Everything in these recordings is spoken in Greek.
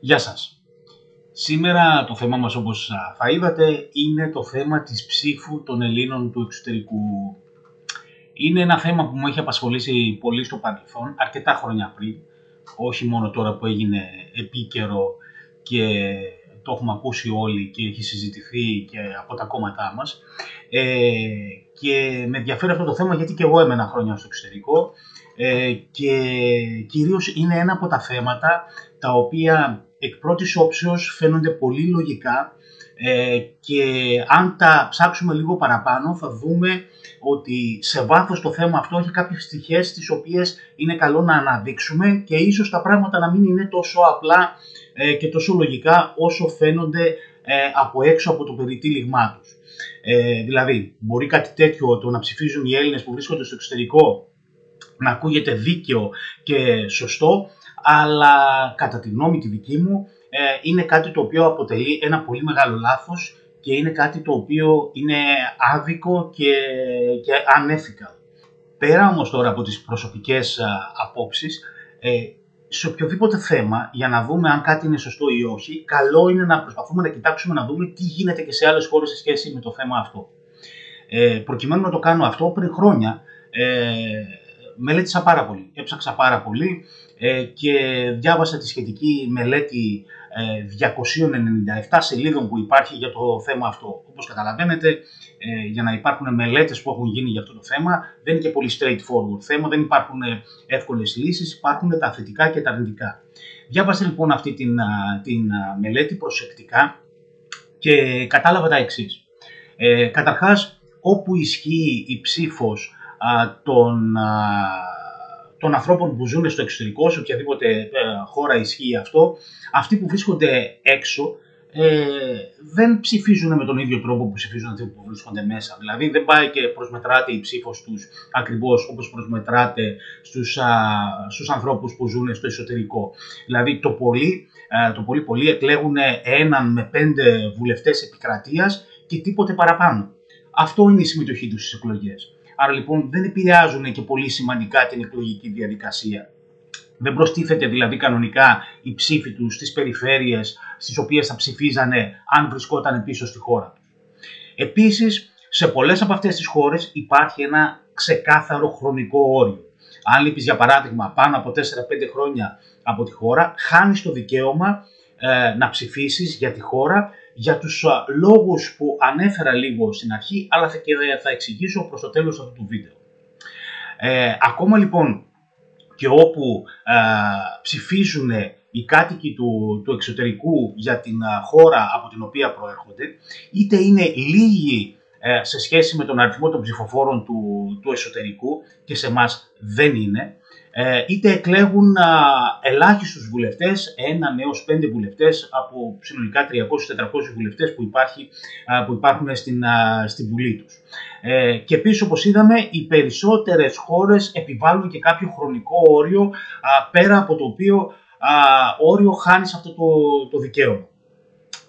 Γεια σας. Σήμερα το θέμα μας όπως θα είδατε είναι το θέμα της ψήφου των Ελλήνων του εξωτερικού. Είναι ένα θέμα που μου έχει απασχολήσει πολύ στο παρελθόν, αρκετά χρόνια πριν, όχι μόνο τώρα που έγινε επίκαιρο και το έχουμε ακούσει όλοι και έχει συζητηθεί και από τα κόμματά μας. Ε, και με ενδιαφέρει αυτό το θέμα γιατί και εγώ έμενα χρόνια στο εξωτερικό ε, και κυρίως είναι ένα από τα θέματα τα οποία εκ πρώτης όψεως φαίνονται πολύ λογικά ε, και αν τα ψάξουμε λίγο παραπάνω θα δούμε ότι σε βάθος το θέμα αυτό έχει κάποιες στοιχές τις οποίες είναι καλό να αναδείξουμε και ίσως τα πράγματα να μην είναι τόσο απλά ε, και τόσο λογικά όσο φαίνονται ε, από έξω από το περιτύλιγμά τους. Ε, δηλαδή, μπορεί κάτι τέτοιο το να ψηφίζουν οι Έλληνες που βρίσκονται στο εξωτερικό να ακούγεται δίκαιο και σωστό, αλλά κατά τη γνώμη τη δική μου ε, είναι κάτι το οποίο αποτελεί ένα πολύ μεγάλο λάθος και είναι κάτι το οποίο είναι άδικο και, και ανέφικα. Πέρα όμως τώρα από τις προσωπικές α, απόψεις, ε, σε οποιοδήποτε θέμα, για να δούμε αν κάτι είναι σωστό ή όχι, καλό είναι να προσπαθούμε να κοιτάξουμε να δούμε τι γίνεται και σε άλλες χώρες σε σχέση με το θέμα αυτό. Ε, προκειμένου να το κάνω αυτό, πριν χρόνια ε, μελέτησα πάρα πολύ, έψαξα πάρα πολύ ε, και διάβασα τη σχετική μελέτη 297 ε, σελίδων που υπάρχει για το θέμα αυτό. Όπως καταλαβαίνετε, ε, για να υπάρχουν μελέτες που έχουν γίνει για αυτό το θέμα, δεν είναι και πολύ straightforward θέμα, δεν υπάρχουν εύκολες λύσεις, υπάρχουν τα θετικά και τα αρνητικά. Διάβασα λοιπόν αυτή την, την μελέτη προσεκτικά και κατάλαβα τα εξής. Ε, καταρχάς, όπου ισχύει η ψήφος των, των ανθρώπων που ζουν στο εξωτερικό, σε οποιαδήποτε ε, χώρα ισχύει αυτό, αυτοί που βρίσκονται έξω ε, δεν ψηφίζουν με τον ίδιο τρόπο που ψηφίζουν αυτοί που βρίσκονται μέσα. Δηλαδή δεν πάει και προσμετράται η ψήφος τους ακριβώς όπως προσμετράται στους, α, στους ανθρώπους που ζουν στο εσωτερικό. Δηλαδή το πολύ, το πολύ πολύ εκλέγουν έναν με πέντε βουλευτές επικρατείας και τίποτε παραπάνω. Αυτό είναι η συμμετοχή τους στις εκλογές. Άρα λοιπόν δεν επηρεάζουν και πολύ σημαντικά την εκλογική διαδικασία. Δεν προστίθεται δηλαδή κανονικά η ψήφη τους στις περιφέρειες στις οποίες θα ψηφίζανε αν βρισκόταν πίσω στη χώρα του. Επίσης, σε πολλές από αυτές τις χώρες υπάρχει ένα ξεκάθαρο χρονικό όριο. Αν λείπεις για παράδειγμα πάνω από 4-5 χρόνια από τη χώρα, χάνεις το δικαίωμα ε, να ψηφίσεις για τη χώρα για τους λόγους που ανέφερα λίγο στην αρχή, αλλά θα, και θα εξηγήσω προς το τέλος αυτού του βίντεο. Ε, ακόμα λοιπόν και όπου ε, ψηφίζουν οι κάτοικοι του, του εξωτερικού για την χώρα από την οποία προέρχονται, είτε είναι λίγοι ε, σε σχέση με τον αριθμό των ψηφοφόρων του, του εσωτερικού και σε εμάς δεν είναι, ε, είτε εκλέγουν ελάχιστους βουλευτές, ένα έως πέντε βουλευτές από συνολικά 300-400 βουλευτές που, υπάρχει, που υπάρχουν στην, στην Βουλή τους. Ε, και επίσης όπως είδαμε οι περισσότερες χώρες επιβάλλουν και κάποιο χρονικό όριο πέρα από το οποίο όριο χάνεις αυτό το, το δικαίωμα.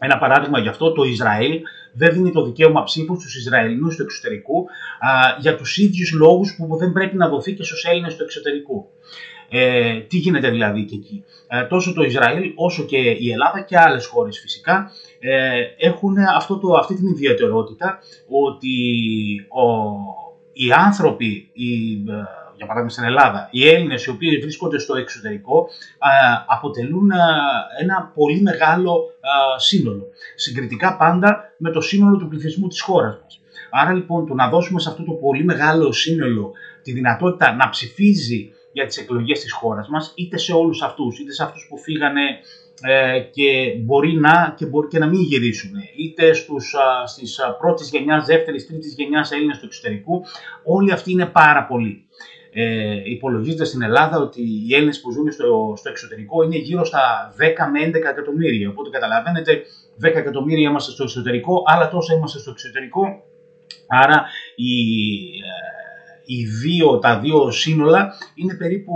Ένα παράδειγμα γι' αυτό, το Ισραήλ δεν δίνει το δικαίωμα ψήφου στους Ισραηλινούς του εξωτερικού α, για τους ίδιους λόγους που δεν πρέπει να δοθεί και στους Έλληνες του εξωτερικού. Ε, τι γίνεται δηλαδή και εκεί. Ε, τόσο το Ισραήλ όσο και η Ελλάδα και άλλες χώρες φυσικά ε, έχουν αυτό το, αυτή την ιδιαιτερότητα ότι ο, οι άνθρωποι, οι, ε, για παράδειγμα στην Ελλάδα, οι Έλληνες οι οποίοι βρίσκονται στο εξωτερικό αποτελούν ένα πολύ μεγάλο σύνολο. Συγκριτικά πάντα με το σύνολο του πληθυσμού της χώρας μας. Άρα λοιπόν το να δώσουμε σε αυτό το πολύ μεγάλο σύνολο τη δυνατότητα να ψηφίζει για τις εκλογές της χώρας μας, είτε σε όλους αυτούς, είτε σε αυτούς που φύγανε ε, και μπορεί να και μπορεί και να μην γυρίσουν, είτε στους, α, στις πρώτης γενιάς, δεύτερης, τρίτης γενιάς Έλληνες του εξωτερικού, όλοι αυτοί είναι πάρα πολλοί. Ε, υπολογίζεται στην Ελλάδα ότι οι Έλληνες που ζουν στο, στο εξωτερικό είναι γύρω στα 10 με 11 εκατομμύρια. Οπότε καταλαβαίνετε, 10 εκατομμύρια είμαστε στο εσωτερικό, άλλα τόσα είμαστε στο εξωτερικό. Άρα οι, ε, οι δύο, τα δύο σύνολα είναι περίπου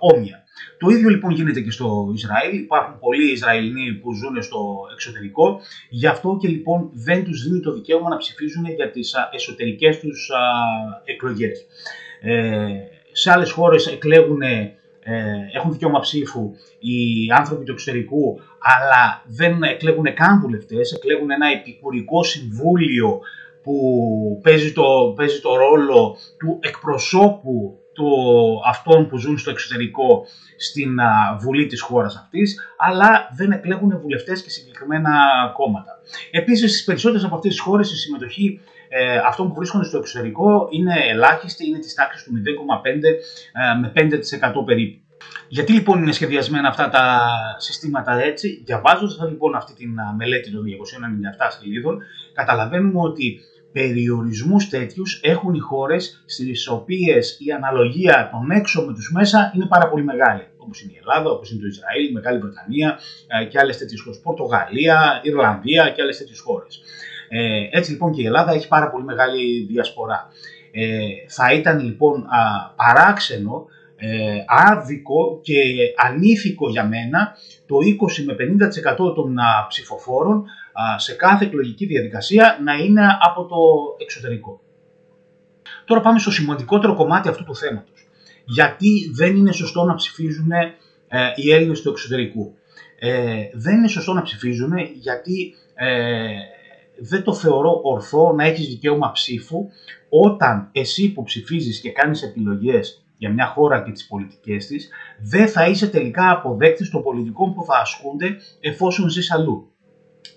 όμοια. Το ίδιο λοιπόν γίνεται και στο Ισραήλ. Υπάρχουν πολλοί Ισραηλοί που ζουν στο εξωτερικό. Γι' αυτό και λοιπόν δεν τους δίνει το δικαίωμα να ψηφίζουν για τις εσωτερικές τους εκλογές. Ε, σε άλλες χώρες εκλέγουν, ε, έχουν δικαίωμα ψήφου οι άνθρωποι του εξωτερικού, αλλά δεν εκλέγουν καν βουλευτές, εκλέγουν ένα επικουρικό συμβούλιο που παίζει το, παίζει το ρόλο του εκπροσώπου το, αυτών που ζουν στο εξωτερικό στην Βουλή της χώρας αυτής, αλλά δεν εκλέγουν βουλευτές και συγκεκριμένα κόμματα. Επίσης, στις περισσότερες από αυτές τις χώρες η συμμετοχή ε, αυτών που βρίσκονται στο εξωτερικό είναι ελάχιστη, είναι της τάξης του 0,5 ε, με 5% περίπου. Γιατί λοιπόν είναι σχεδιασμένα αυτά τα συστήματα έτσι, διαβάζοντας λοιπόν αυτή τη μελέτη των 297 σελίδων, καταλαβαίνουμε ότι περιορισμούς τέτοιους έχουν οι χώρες στις οποίες η αναλογία των έξω με τους μέσα είναι πάρα πολύ μεγάλη. Όπως είναι η Ελλάδα, όπως είναι το Ισραήλ, η Μεγάλη Βρετανία ε, και άλλες τέτοιες χώρες. Πορτογαλία, Ιρλανδία και άλλες τέτοιες χώρες. Ε, έτσι λοιπόν και η Ελλάδα έχει πάρα πολύ μεγάλη διασπορά. Ε, θα ήταν λοιπόν α, παράξενο ε, άδικο και ανήθικο για μένα το 20 με 50% των ψηφοφόρων σε κάθε εκλογική διαδικασία να είναι από το εξωτερικό. Τώρα πάμε στο σημαντικότερο κομμάτι αυτού του θέματος. Γιατί δεν είναι σωστό να ψηφίζουν ε, οι Έλληνες του εξωτερικού. Ε, δεν είναι σωστό να ψηφίζουν γιατί ε, δεν το θεωρώ ορθό να έχεις δικαίωμα ψήφου όταν εσύ που ψηφίζεις και κάνεις επιλογές για μια χώρα και τις πολιτικές της, δεν θα είσαι τελικά αποδέκτης των πολιτικών που θα ασκούνται εφόσον ζεις αλλού.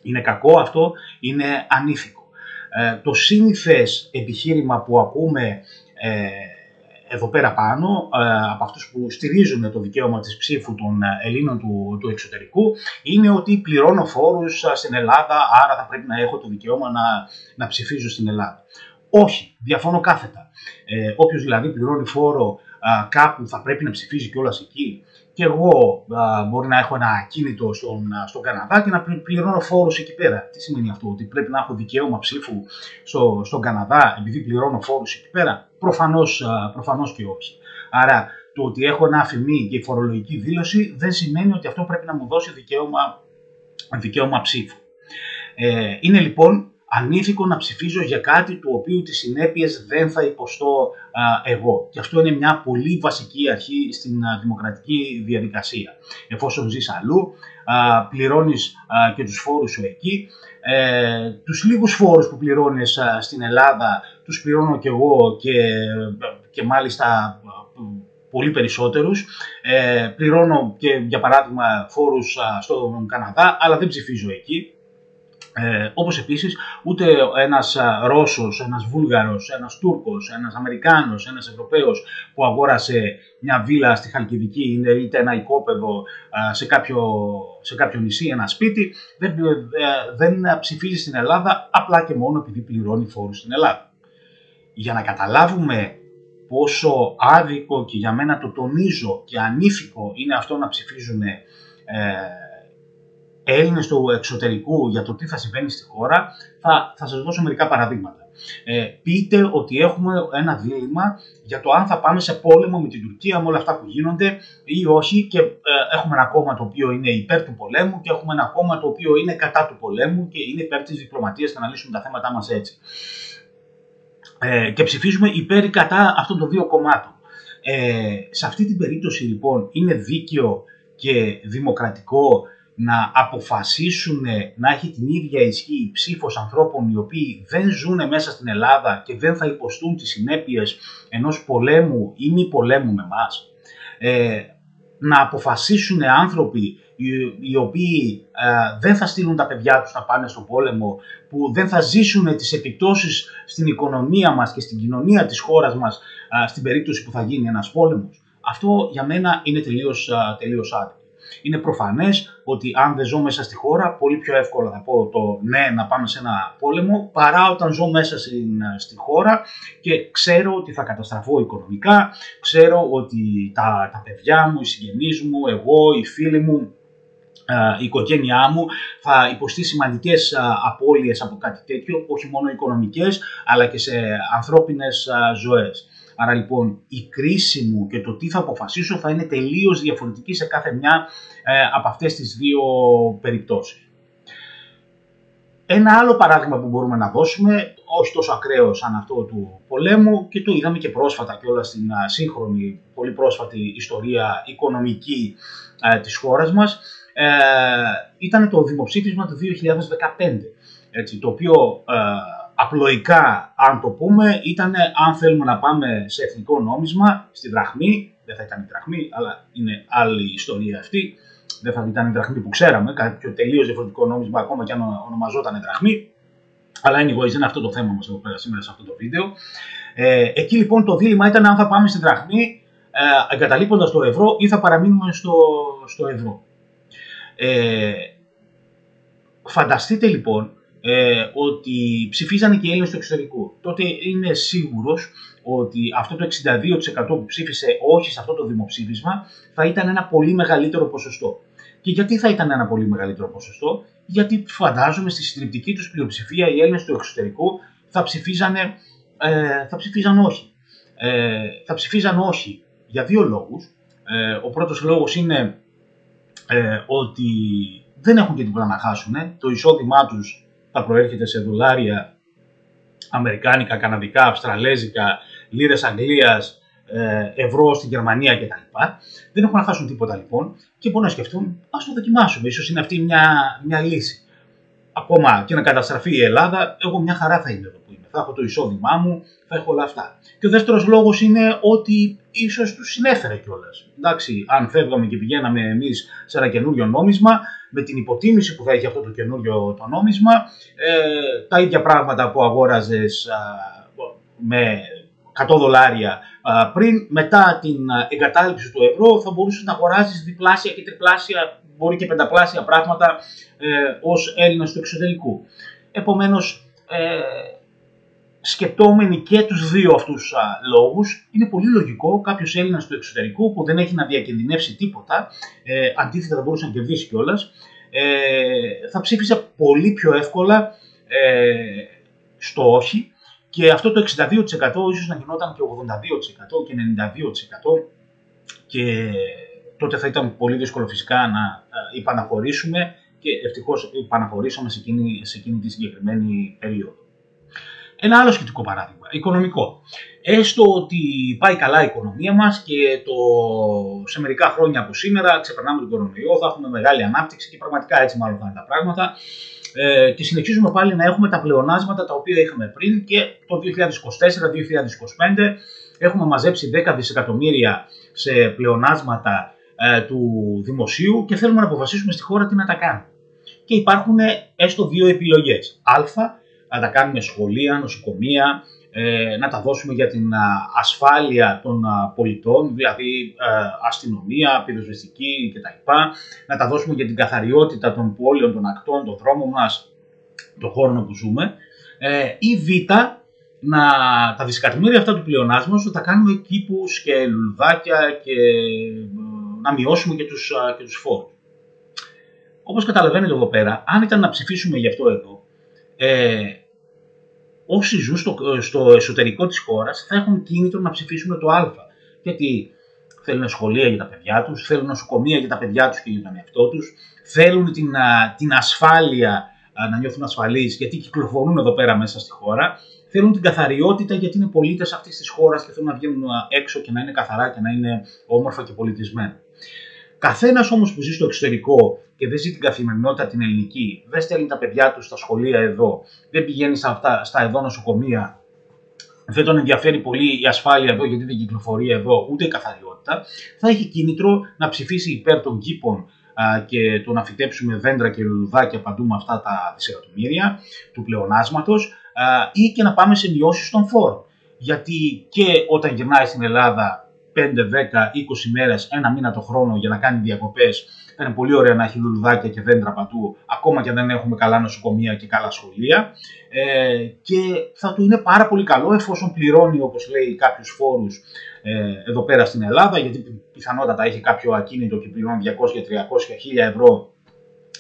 Είναι κακό αυτό, είναι ανήθικο. Ε, το σύνηθες επιχείρημα που ακούμε ε, εδώ πέρα πάνω ε, από αυτούς που στηρίζουν το δικαίωμα της ψήφου των Ελλήνων του, του εξωτερικού είναι ότι πληρώνω φόρους στην Ελλάδα, άρα θα πρέπει να έχω το δικαίωμα να, να ψηφίζω στην Ελλάδα. Όχι, διαφωνώ κάθετα. Ε, Όποιος δηλαδή πληρώνει φόρο κάπου θα πρέπει να ψηφίζει κιόλας εκεί. Και εγώ α, μπορεί να έχω ένα κίνητο στον, στον Καναδά και να πληρώνω φόρους εκεί πέρα. Τι σημαίνει αυτό, ότι πρέπει να έχω δικαίωμα ψήφου στο, στον Καναδά επειδή πληρώνω φόρους εκεί πέρα; Προφανώς, προφανώς και όχι. Άρα το ότι έχω ένα αφημί και φορολογική δήλωση δεν σημαίνει ότι αυτό πρέπει να μου δώσει δικαίωμα, δικαίωμα ψήφου. Ε, είναι λοιπόν ανήθικο να ψηφίζω για κάτι του οποίου τις συνέπειες δεν θα υποστώ εγώ. Και αυτό είναι μια πολύ βασική αρχή στην δημοκρατική διαδικασία. Εφόσον ζεις αλλού, α, πληρώνεις και τους φόρους σου εκεί. Ε, τους λίγους φόρους που πληρώνεις στην Ελλάδα τους πληρώνω και εγώ και, και μάλιστα πολύ περισσότερους. Ε, πληρώνω και για παράδειγμα φόρους στον Καναδά, αλλά δεν ψηφίζω εκεί. Ε, όπως επίσης ούτε ένας Ρώσος, ένας Βούλγαρος, ένας Τούρκος, ένας Αμερικάνος, ένας Ευρωπαίος που αγόρασε μια βίλα στη Χαλκιδική είναι είτε ένα οικόπεδο σε κάποιο, σε κάποιο νησί, ένα σπίτι, δεν, ε, δεν ψηφίζει στην Ελλάδα απλά και μόνο επειδή πληρώνει φόρους στην Ελλάδα. Για να καταλάβουμε πόσο άδικο και για μένα το τονίζω και ανήθικο είναι αυτό να ψηφίζουν ε, Έλληνες του εξωτερικού για το τι θα συμβαίνει στη χώρα, θα, θα σας δώσω μερικά παραδείγματα. Ε, πείτε ότι έχουμε ένα δίλημα για το αν θα πάμε σε πόλεμο με την Τουρκία με όλα αυτά που γίνονται ή όχι και ε, έχουμε ένα κόμμα το οποίο είναι υπέρ του πολέμου και έχουμε ένα κόμμα το οποίο είναι κατά του πολέμου και είναι υπέρ της διπλωματίας και να λύσουμε τα θέματα μας έτσι. Ε, και ψηφίζουμε υπέρ ή κατά αυτών των δύο κομμάτων. Ε, σε αυτή την περίπτωση λοιπόν είναι δίκαιο και δημοκρατικό να αποφασίσουν να έχει την ίδια ισχύ η ψήφος ανθρώπων οι οποίοι δεν ζουν μέσα στην Ελλάδα και δεν θα υποστούν τις συνέπειες ενός πολέμου ή μη πολέμου με μας. Ε, να αποφασίσουν άνθρωποι οι, οποίοι ε, δεν θα στείλουν τα παιδιά τους να πάνε στον πόλεμο, που δεν θα ζήσουν τις επιπτώσεις στην οικονομία μας και στην κοινωνία της χώρας μας ε, στην περίπτωση που θα γίνει ένας πόλεμος. Αυτό για μένα είναι τελείως, τελείως άδικο. Είναι προφανές ότι αν δεν ζω μέσα στη χώρα, πολύ πιο εύκολα θα πω το ναι να πάμε σε ένα πόλεμο, παρά όταν ζω μέσα στην, στη χώρα και ξέρω ότι θα καταστραφώ οικονομικά, ξέρω ότι τα, τα παιδιά μου, οι συγγενείς μου, εγώ, οι φίλοι μου, η οικογένειά μου θα υποστεί σημαντικές απώλειες από κάτι τέτοιο, όχι μόνο οικονομικές, αλλά και σε ανθρώπινες ζωές. Άρα λοιπόν η κρίση μου και το τι θα αποφασίσω θα είναι τελείως διαφορετική σε κάθε μια ε, από αυτές τις δύο περιπτώσεις. Ένα άλλο παράδειγμα που μπορούμε να δώσουμε, όχι τόσο ακραίο σαν αυτό του πολέμου και το είδαμε και πρόσφατα και όλα στην σύγχρονη, πολύ πρόσφατη ιστορία οικονομική ε, της χώρας μας, ε, ήταν το δημοψήφισμα του 2015, έτσι, το οποίο ε, απλοϊκά, αν το πούμε, ήταν αν θέλουμε να πάμε σε εθνικό νόμισμα, στη δραχμή, δεν θα ήταν η δραχμή, αλλά είναι άλλη ιστορία αυτή, δεν θα ήταν η δραχμή που ξέραμε, κάποιο τελείως διαφορετικό νόμισμα, ακόμα και αν ονομαζόταν δραχμή. Αλλά anyway, δεν είναι αυτό το θέμα μας εδώ πέρα σήμερα σε αυτό το βίντεο. Ε, εκεί λοιπόν το δίλημα ήταν αν θα πάμε στη δραχμή ε, εγκαταλείποντας το ευρώ ή θα παραμείνουμε στο, στο ευρώ. Ε, φανταστείτε λοιπόν ε, ότι ψηφίζανε και οι Έλληνες του εξωτερικού. Τότε είναι σίγουρος ότι αυτό το 62% που ψήφισε όχι σε αυτό το δημοψήφισμα θα ήταν ένα πολύ μεγαλύτερο ποσοστό. Και γιατί θα ήταν ένα πολύ μεγαλύτερο ποσοστό, γιατί φαντάζομαι στη συντριπτική τους πλειοψηφία οι Έλληνες του εξωτερικού θα ψηφίζανε, ε, θα ψηφίζαν όχι. Ε, θα ψηφίζαν όχι για δύο λόγους. Ε, ο πρώτος λόγος είναι ε, ότι δεν έχουν και τίποτα να χάσουν. Το εισόδημά τους θα προέρχεται σε δολάρια αμερικάνικα, καναδικά, αυστραλέζικα, λίρες Αγγλίας, ε, ευρώ στη Γερμανία κτλ. Δεν έχουν να χάσουν τίποτα λοιπόν και μπορούν να σκεφτούν, ας το δοκιμάσουμε. ίσως είναι αυτή μια, μια λύση. Ακόμα και να καταστραφεί η Ελλάδα, εγώ μια χαρά θα είμαι εδώ που είμαι. Θα έχω το εισόδημά μου, θα έχω όλα αυτά. Και ο δεύτερος λόγος είναι ότι ίσως τους συνέφερε κιόλας. Εντάξει, αν φεύγαμε και πηγαίναμε εμείς σε ένα καινούριο νόμισμα, με την υποτίμηση που θα έχει αυτό το καινούριο το νόμισμα, ε, τα ίδια πράγματα που αγόραζες με 100 δολάρια πριν, μετά την εγκατάλειψη του ευρώ, θα μπορούσες να αγοράζεις διπλάσια και τριπλάσια, μπορεί και πενταπλάσια πράγματα ε, ως Έλληνας του εξωτερικού. Επομένως, ε, σκεπτόμενοι και τους δύο αυτούς α, λόγους, είναι πολύ λογικό κάποιος Έλληνας του εξωτερικού που δεν έχει να διακινδυνεύσει τίποτα, ε, αντίθετα θα μπορούσε να κερδίσει κιόλας, ε, θα ψήφισε πολύ πιο εύκολα ε, στο όχι. Και αυτό το 62% ίσως να γινόταν και 82% και 92% και τότε θα ήταν πολύ δύσκολο φυσικά να υπαναχωρήσουμε και ευτυχώς υπαναχωρήσαμε σε εκείνη, σε εκείνη τη συγκεκριμένη περίοδο. Ένα άλλο σχετικό παράδειγμα, οικονομικό. Έστω ότι πάει καλά η οικονομία μας και το, σε μερικά χρόνια από σήμερα ξεπερνάμε τον κορονοϊό, θα έχουμε μεγάλη ανάπτυξη και πραγματικά έτσι μάλλον θα είναι τα πράγματα ε, και συνεχίζουμε πάλι να έχουμε τα πλεονάσματα τα οποία είχαμε πριν και το 2024-2025 έχουμε μαζέψει 10 δισεκατομμύρια σε πλεονάσματα ε, του δημοσίου και θέλουμε να αποφασίσουμε στη χώρα τι να τα κάνουμε. Και υπάρχουν έστω δύο επιλογές. Α, να τα κάνουμε σχολεία, νοσοκομεία, ε, να τα δώσουμε για την ασφάλεια των πολιτών, δηλαδή ε, αστυνομία, πυροσβεστική κτλ. Να τα δώσουμε για την καθαριότητα των πόλεων, των ακτών, των δρόμων μας, των χώρων που ζούμε. Ε, ή β, να τα δισεκατομμύρια αυτά του πλεονάσματος να τα κάνουμε κήπους και λουλουδάκια και να μειώσουμε και τους, και τους φόρους. Όπως καταλαβαίνετε εδώ πέρα, αν ήταν να ψηφίσουμε γι' αυτό εδώ, ε, όσοι ζουν στο, στο εσωτερικό της χώρας θα έχουν κίνητρο να ψηφίσουν το α. Γιατί θέλουν σχολεία για τα παιδιά τους, θέλουν νοσοκομεία για τα παιδιά τους και για τον εαυτό τους, θέλουν την, την ασφάλεια να νιώθουν ασφαλείς γιατί κυκλοφορούν εδώ πέρα μέσα στη χώρα, θέλουν την καθαριότητα γιατί είναι πολίτες αυτής της χώρας και θέλουν να βγαίνουν έξω και να είναι καθαρά και να είναι όμορφα και πολιτισμένα. Καθένας όμως που ζει στο εξωτερικό και δεν ζει την καθημερινότητα την ελληνική, δεν στέλνει τα παιδιά του στα σχολεία εδώ, δεν πηγαίνει στα, αυτά, στα εδώ νοσοκομεία, δεν τον ενδιαφέρει πολύ η ασφάλεια εδώ γιατί δεν κυκλοφορεί εδώ, ούτε η καθαριότητα, θα έχει κίνητρο να ψηφίσει υπέρ των κήπων και το να φυτέψουμε δέντρα και λουλουδάκια παντού με αυτά τα δισεκατομμύρια του πλεονάσματος ή και να πάμε σε μειώσεις των φόρων. Γιατί και όταν γυρνάει στην Ελλάδα 5, 10, 20 μέρες, ένα μήνα το χρόνο για να κάνει διακοπές. Θα είναι πολύ ωραία να έχει λουλουδάκια και δέντρα παντού, ακόμα και αν δεν έχουμε καλά νοσοκομεία και καλά σχολεία. Ε, και θα του είναι πάρα πολύ καλό εφόσον πληρώνει, όπως λέει, κάποιους φόρους ε, εδώ πέρα στην Ελλάδα, γιατί πιθανότατα έχει κάποιο ακίνητο και πληρώνει 200, 300, 1000 ευρώ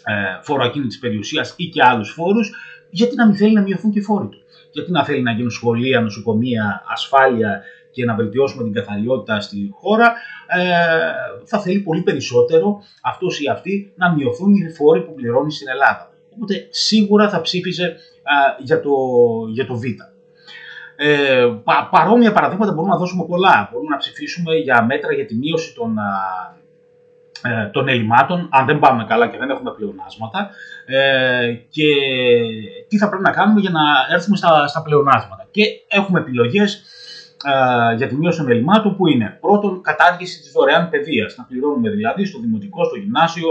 ε, φόρο ακίνητης περιουσίας ή και άλλους φόρους, γιατί να μην θέλει να μειωθούν και οι φόροι του. Γιατί να θέλει να γίνουν σχολεία, νοσοκομεία, ασφάλεια και να βελτιώσουμε την καθαριότητα στη χώρα, ε, θα θέλει πολύ περισσότερο αυτός ή αυτή να μειωθούν οι φόροι που πληρώνει στην Ελλάδα. Οπότε σίγουρα θα ψήφιζε για, το, για το Β. Ε, πα, παρόμοια παραδείγματα μπορούμε να δώσουμε πολλά. Μπορούμε να ψηφίσουμε για μέτρα για τη μείωση των, ε, των ελλημάτων, αν δεν πάμε καλά και δεν έχουμε πλεονάσματα, ε, και τι θα πρέπει να κάνουμε για να έρθουμε στα, στα πλεονάσματα. Και έχουμε επιλογές ε, για τη μείωση των ελλημάτων που είναι πρώτον κατάργηση της δωρεάν παιδείας. Να πληρώνουμε δηλαδή στο δημοτικό, στο γυμνάσιο,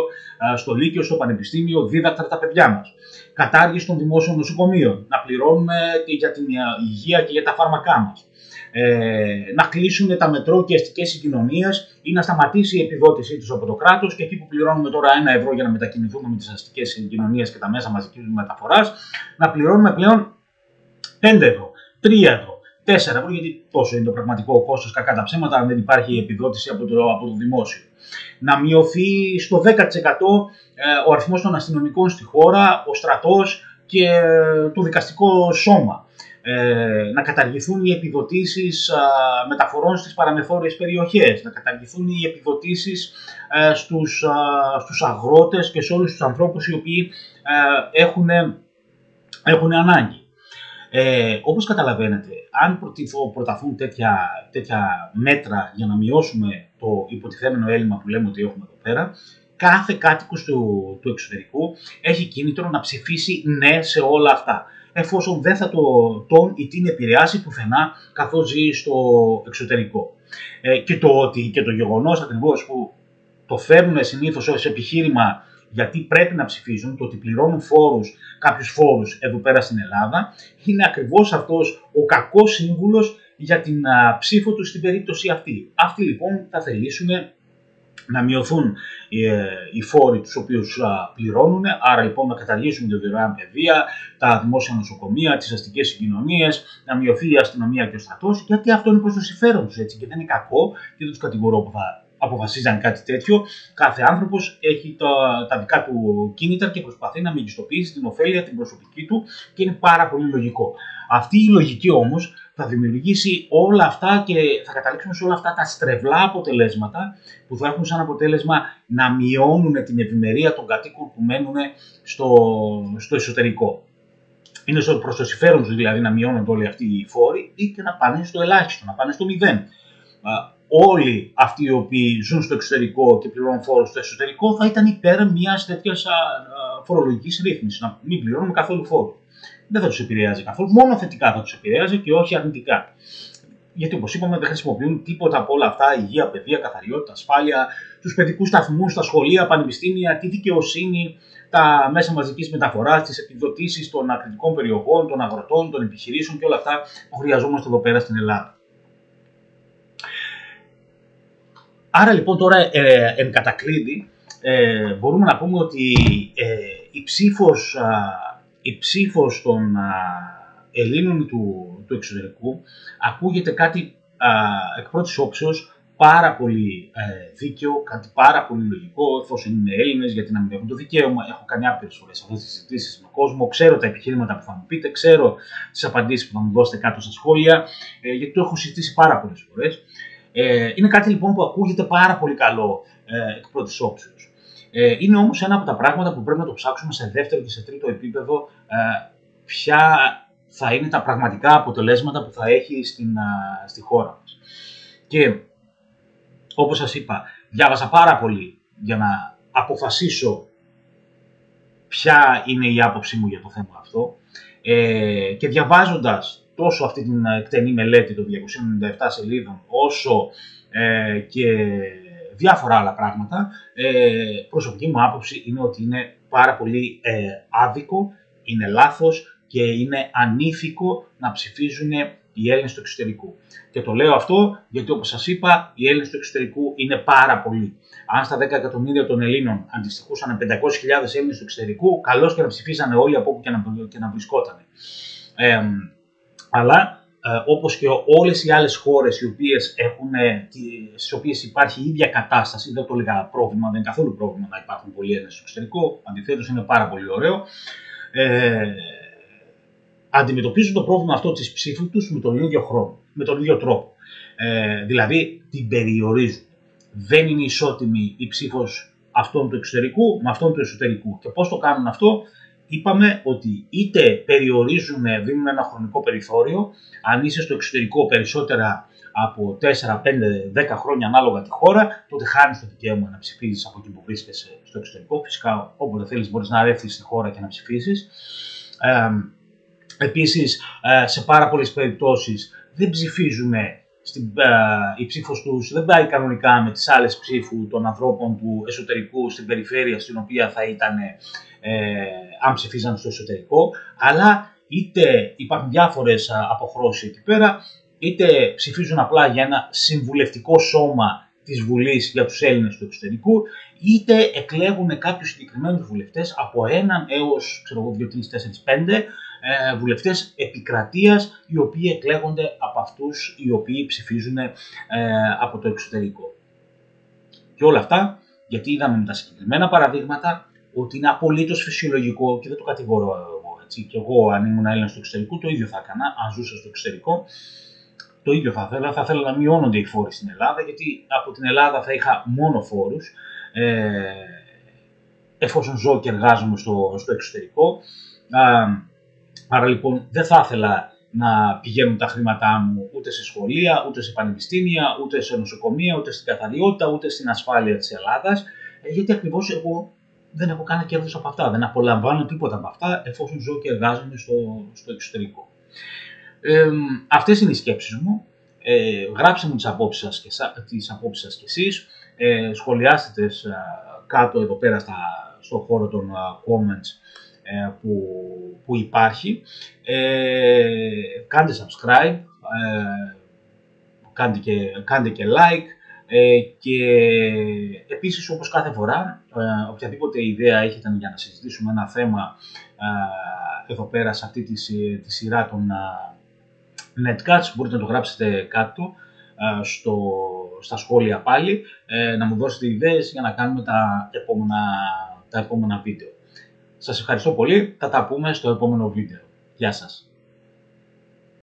ε, στο λύκειο, στο πανεπιστήμιο δίδακτρα τα παιδιά μας. Κατάργηση των δημόσιων νοσοκομείων. Να πληρώνουμε για την υγεία και για τα φάρμακά μας ε, να κλείσουν τα μετρό και αστικές συγκοινωνίες ή να σταματήσει η επιδότησή τους από το κράτος και εκεί που πληρώνουμε τώρα ένα ευρώ για να μετακινηθούμε με τις αστικές συγκοινωνίες και τα μέσα μαζικής μεταφοράς, να πληρώνουμε πλέον 5 ευρώ, 3 ευρώ, 4 ευρώ, γιατί τόσο είναι το πραγματικό κόστος κακά τα ψέματα, αν δεν υπάρχει επιδότηση από το, από το δημόσιο. Να μειωθεί στο 10% ε, ο αριθμός των αστυνομικών στη χώρα, ο στρατός και ε, το δικαστικό σώμα ε, να καταργηθούν οι επιδοτήσεις μεταφορών στις παραμεθόριες περιοχές, να καταργηθούν οι επιδοτήσεις ε, στους, στους αγρότες και σε όλους τους ανθρώπους οι οποίοι ε, έχουν, έχουν ανάγκη. Ε, όπως καταλαβαίνετε, αν προταθούν τέτοια, τέτοια μέτρα για να μειώσουμε το υποτιθέμενο έλλειμμα που λέμε ότι έχουμε εδώ πέρα, κάθε κάτοικος του, του εξωτερικού έχει κίνητρο να ψηφίσει ναι σε όλα αυτά εφόσον δεν θα το, τον ή την επηρεάσει πουθενά καθώς ζει στο εξωτερικό. Ε, και το ότι και το γεγονός ακριβώς που το φέρνουν συνήθως ως επιχείρημα γιατί πρέπει να ψηφίζουν, το ότι πληρώνουν φόρους, κάποιους φόρους εδώ πέρα στην Ελλάδα, είναι ακριβώς αυτός ο κακός σύμβουλος για την ψήφο τους στην περίπτωση αυτή. Αυτοί λοιπόν θα θελήσουν να μειωθούν ε, οι φόροι τους οποίους πληρώνουν, άρα λοιπόν να καταργήσουμε τη δωρεάν παιδεία, τα δημόσια νοσοκομεία, τις αστικές συγκοινωνίες, να μειωθεί η αστυνομία και ο στρατός, γιατί αυτό είναι προς το συμφέρον τους έτσι και δεν είναι κακό και δεν τους κατηγορώ που θα αποφασίζαν κάτι τέτοιο. Κάθε άνθρωπος έχει τα, τα δικά του κίνητρα και προσπαθεί να μεγιστοποιήσει την ωφέλεια την προσωπική του και είναι πάρα πολύ λογικό. Αυτή η λογική όμως θα δημιουργήσει όλα αυτά και θα καταλήξουμε σε όλα αυτά τα στρεβλά αποτελέσματα που θα έχουν σαν αποτέλεσμα να μειώνουν την ευημερία των κατοίκων που μένουν στο, στο εσωτερικό. Είναι προς το συμφέρον τους δηλαδή να μειώνονται όλοι αυτοί οι φόροι ή και να πάνε στο ελάχιστο, να πάνε στο μηδέν. Όλοι αυτοί οι οποίοι ζουν στο εξωτερικό και πληρώνουν φόρους στο εσωτερικό θα ήταν υπέρ μιας τέτοιας φορολογικής ρύθμισης, να μην πληρώνουν καθόλου φόρους δεν θα τους επηρεάζει καθόλου. Μόνο θετικά θα τους επηρεάζει και όχι αρνητικά. Γιατί όπως είπαμε, δεν χρησιμοποιούν τίποτα από όλα αυτά: υγεία, παιδεία, καθαριότητα, ασφάλεια, τους παιδικούς σταθμούς, τα σχολεία, πανεπιστήμια, τη δικαιοσύνη, τα μέσα μαζικής μεταφοράς, τις επιδοτήσεις των ακριτικών περιοχών, των αγροτών, των επιχειρήσεων και όλα αυτά που χρειαζόμαστε εδώ πέρα στην Ελλάδα. Άρα λοιπόν τώρα ε, εν κατακλείδη ε, μπορούμε να πούμε ότι ε, η ψήφος η ψήφος των Ελλήνων του, του εξωτερικού ακούγεται κάτι α, εκ πρώτης όψεως πάρα πολύ ε, δίκαιο, κάτι πάρα πολύ λογικό, εφόσον είναι Έλληνες, γιατί να μην έχουν το δικαίωμα. Έχω κάνει άπειρες φορές αυτές τις συζητήσεις με κόσμο, ξέρω τα επιχειρήματα που θα μου πείτε, ξέρω τις απαντήσεις που θα μου δώσετε κάτω στα σχόλια, ε, γιατί το έχω συζητήσει πάρα πολλές φορές. Ε, είναι κάτι λοιπόν που ακούγεται πάρα πολύ καλό ε, εκ πρώτης όψεως. Ε, είναι όμως ένα από τα πράγματα που πρέπει να το ψάξουμε σε δεύτερο και σε τρίτο επίπεδο ε, ποια θα είναι τα πραγματικά αποτελέσματα που θα έχει στην, στη χώρα μας. Και όπως σας είπα, διάβασα πάρα πολύ για να αποφασίσω ποια είναι η άποψή μου για το θέμα αυτό ε, και διαβάζοντας τόσο αυτή την εκτενή μελέτη των 297 σελίδων όσο ε, και διάφορα άλλα πράγματα. Ε, προσωπική μου άποψη είναι ότι είναι πάρα πολύ ε, άδικο, είναι λάθος και είναι ανήθικο να ψηφίζουν οι Έλληνες του εξωτερικού. Και το λέω αυτό γιατί όπως σας είπα οι Έλληνες του εξωτερικού είναι πάρα πολλοί. Αν στα 10 εκατομμύρια των Ελλήνων αντιστοιχούσαν 500.000 Έλληνες του εξωτερικού, καλώς και να ψηφίσανε όλοι από όπου και να, και να βρισκόταν. Ε, αλλά ε, όπως και όλες οι άλλες χώρες οι οποίες έχουν, ε, στις οποίες υπάρχει η ίδια κατάσταση, δεν το έλεγα πρόβλημα, δεν είναι καθόλου πρόβλημα να υπάρχουν πολλοί Έλληνες στο εξωτερικό, αντιθέτως είναι πάρα πολύ ωραίο, ε, αντιμετωπίζουν το πρόβλημα αυτό της ψήφου τους με τον ίδιο χρόνο, με τον ίδιο τρόπο. Ε, δηλαδή την περιορίζουν. Δεν είναι ισότιμη η ψήφος αυτών του εξωτερικού με αυτών του εσωτερικού. Και πώς το κάνουν αυτό, είπαμε ότι είτε περιορίζουν, δίνουν ένα χρονικό περιθώριο, αν είσαι στο εξωτερικό περισσότερα από 4, 5, 10 χρόνια ανάλογα τη χώρα, τότε χάνεις το δικαίωμα να ψηφίζεις από εκεί που βρίσκεσαι στο εξωτερικό. Φυσικά, όποτε θέλεις, μπορείς να έρθεις στη χώρα και να ψηφίσεις. Ε, Επίσης, σε πάρα πολλές περιπτώσεις δεν ψηφίζουν στην, η ψήφος τους δεν πάει κανονικά με τις άλλες ψήφου των ανθρώπων του εσωτερικού στην περιφέρεια στην οποία θα ήταν ε, αν ψηφίζαν στο εσωτερικό, αλλά είτε υπάρχουν διάφορες αποχρώσεις εκεί πέρα, είτε ψηφίζουν απλά για ένα συμβουλευτικό σώμα της Βουλής για τους Έλληνες του εξωτερικού, είτε εκλέγουν κάποιους συγκεκριμένους βουλευτές από έναν έως, ξέρω εγώ, 2, 3, 4, 5 ε, βουλευτές επικρατείας, οι οποίοι εκλέγονται από αυτούς οι οποίοι ψηφίζουν ε, από το εξωτερικό. Και όλα αυτά, γιατί είδαμε με τα συγκεκριμένα παραδείγματα ότι είναι απολύτως φυσιολογικό και δεν το κατηγορώ εγώ. Έτσι. Και εγώ, αν ήμουν Έλληνας στο εξωτερικό, το ίδιο θα έκανα, αν ζούσα στο εξωτερικό το ίδιο θα ήθελα. Θα ήθελα να μειώνονται οι φόροι στην Ελλάδα, γιατί από την Ελλάδα θα είχα μόνο φόρους, ε, εφόσον ζω και εργάζομαι στο, στο εξωτερικό. Άρα λοιπόν δεν θα ήθελα να πηγαίνουν τα χρήματά μου ούτε σε σχολεία, ούτε σε πανεπιστήμια, ούτε σε νοσοκομεία, ούτε στην καθαριότητα, ούτε στην ασφάλεια της Ελλάδας, ε, γιατί ακριβώς εγώ δεν έχω κάνει κέρδος από αυτά, δεν απολαμβάνω τίποτα από αυτά εφόσον ζω και εργάζομαι στο, στο εξωτερικό. Ε, αυτές είναι οι σκέψεις μου. Ε, γράψτε μου τις απόψεις σας και, τις απόψεις σας και εσείς. Ε, σχολιάστε τις κάτω εδώ πέρα στα, στο χώρο των comments ε, που, που υπάρχει. Ε, κάντε subscribe, ε, κάντε, και, κάντε και like ε, και επίσης όπως κάθε φορά ε, οποιαδήποτε ιδέα έχετε για να συζητήσουμε ένα θέμα εδώ πέρα σε αυτή τη, τη σειρά των Netcats, μπορείτε να το γράψετε κάτω στο, στα σχόλια πάλι, ε, να μου δώσετε ιδέες για να κάνουμε τα επόμενα, τα επόμενα βίντεο. Σας ευχαριστώ πολύ, θα τα πούμε στο επόμενο βίντεο. Γεια σας.